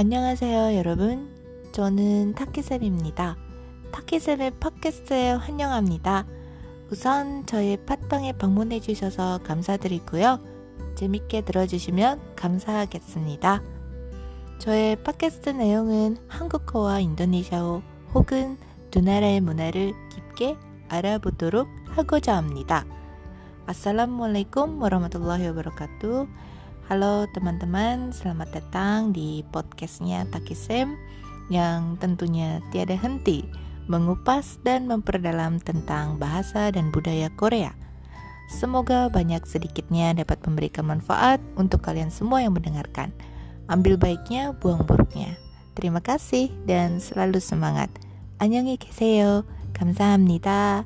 안녕하세요, 여러분. 저는 타키쌤입니다. 타키쌤의 팟캐스트에 환영합니다. 우선 저의 팟빵에 방문해 주셔서 감사드리고요. 재밌게 들어주시면 감사하겠습니다. 저의 팟캐스트 내용은 한국어와 인도네시아어 혹은 두 나라의 문화를 깊게 알아보도록 하고자 합니다. Assalamualaikum warahmatullahi wabarakatuh. Halo teman-teman, selamat datang di podcastnya Takisem yang tentunya tiada henti mengupas dan memperdalam tentang bahasa dan budaya Korea. Semoga banyak sedikitnya dapat memberikan manfaat untuk kalian semua yang mendengarkan. Ambil baiknya, buang buruknya. Terima kasih dan selalu semangat. 안녕히 계세요. 감사합니다.